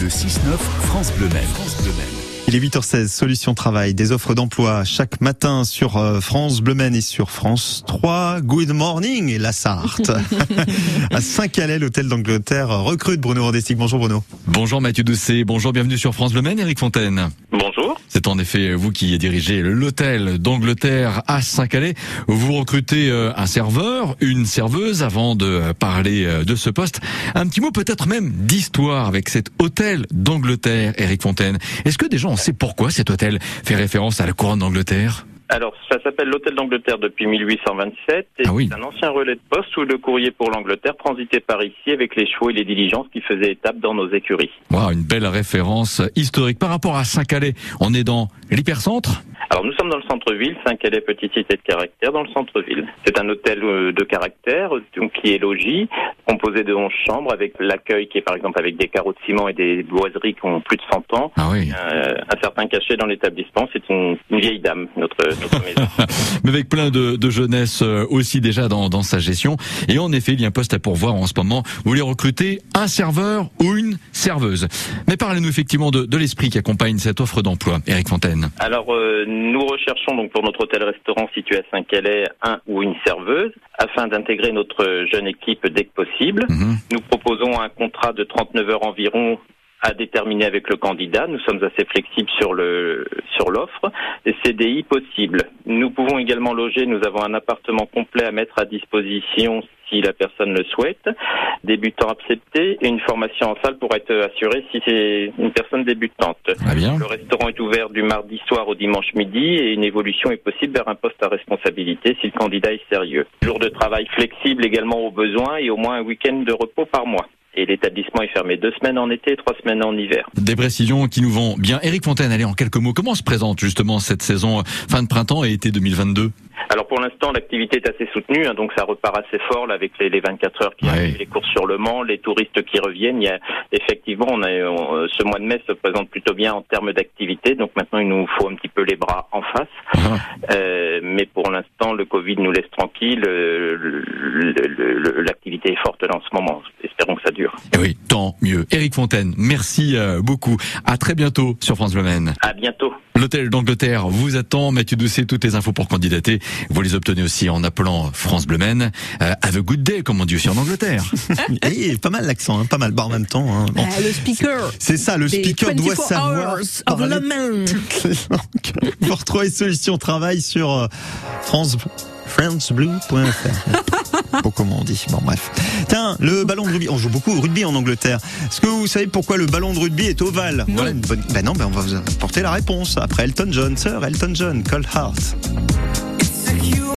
Le 6-9 France Bleu Maine. France Bleu Maine. Il est 8h16, Solution Travail, des offres d'emploi chaque matin sur euh, France Bleu et sur France 3. Good morning et la Sarthe. à Saint-Calais, l'hôtel d'Angleterre recrute Bruno Rodestic. Bonjour Bruno. Bonjour Mathieu Doucet, bonjour, bienvenue sur France Bleu Maine, Eric Fontaine. C'est en effet vous qui dirigez l'hôtel d'Angleterre à Saint-Calais. Vous recrutez euh, un serveur, une serveuse avant de parler euh, de ce poste. Un petit mot peut-être même d'histoire avec cet hôtel d'Angleterre, Eric Fontaine. Est-ce que déjà on sait pourquoi cet hôtel fait référence à la couronne d'Angleterre? Alors, ça s'appelle l'Hôtel d'Angleterre depuis 1827 et Ah oui. c'est un ancien relais de poste où le courrier pour l'Angleterre transitait par ici avec les chevaux et les diligences qui faisaient étape dans nos écuries. Wow, une belle référence historique. Par rapport à Saint-Calais, on est dans l'hypercentre? Alors, nous sommes dans le centre-ville, Saint-Calais, petite cité de caractère, dans le centre-ville. C'est un hôtel euh, de caractère, donc qui est logis, composé de 11 chambres, avec l'accueil qui est par exemple avec des carreaux de ciment et des boiseries qui ont plus de 100 ans. Ah oui. Euh, un certain cachet dans l'établissement, c'est une, une vieille dame, notre, notre maison. mais avec plein de, de jeunesse euh, aussi déjà dans, dans sa gestion. Et en effet, il y a un poste à pourvoir en ce moment. Vous voulez recruter un serveur ou une serveuse? Mais parlez-nous effectivement de, de l'esprit qui accompagne cette offre d'emploi, Eric Fontaine. Alors, euh, nous recherchons donc pour notre hôtel-restaurant situé à Saint-Calais un ou une serveuse afin d'intégrer notre jeune équipe dès que possible. Mhm. Nous proposons un contrat de 39 heures environ à déterminer avec le candidat. Nous sommes assez flexibles sur le sur l'offre. Et CDI possible. Nous pouvons également loger. Nous avons un appartement complet à mettre à disposition si la personne le souhaite. Débutant accepté une formation en salle pour être assurée si c'est une personne débutante. Bien. Le restaurant est ouvert du mardi soir au dimanche midi et une évolution est possible vers un poste à responsabilité si le candidat est sérieux. Jour de travail flexible également au besoin et au moins un week-end de repos par mois. Et l'établissement est fermé deux semaines en été trois semaines en hiver. Des précisions qui nous vont bien. Eric Fontaine, allez en quelques mots, comment se présente justement cette saison euh, fin de printemps et été 2022 Alors pour l'instant, l'activité est assez soutenue, hein, donc ça repart assez fort là, avec les, les 24 heures qui Ouais. arrivent, les courses sur le Mans, les touristes qui reviennent. Il y a, effectivement, on a, on- ce mois de mai se présente plutôt bien en termes d'activité, donc maintenant il nous faut un petit peu les bras en face. Ah, Euh, mais pour l'instant, le Covid nous laisse tranquille. euh, le- le- le- L'activité est forte là en ce moment. Espérons que ça dure. eh oui, tant mieux. Eric Fontaine, merci euh, beaucoup. À très bientôt sur France Bleu Maine. À bientôt. L'hôtel d'Angleterre vous attend. Mathieu Doucet, toutes les infos pour candidater. Vous les obtenez aussi en appelant France Bleu Maine. Euh, have a good day, comme on dit aussi en Angleterre. Et pas mal l'accent, hein, pas mal. Bah, en même temps, hein, bon. Ah, le speaker. c'est ça, le speaker doit 24 savoir. hours of parler. Le. Donc, Vous retrouvez Solution Travail sur euh, France franceblue.fr. Bon, comment on dit Bon, bref. Tiens, le ballon de rugby. On joue beaucoup au rugby en Angleterre. Est-ce que vous savez pourquoi le ballon de rugby est ovale? Voilà une bonne. Ben non, ben on va vous apporter la réponse après Elton John, Sir Elton John, Cold Heart.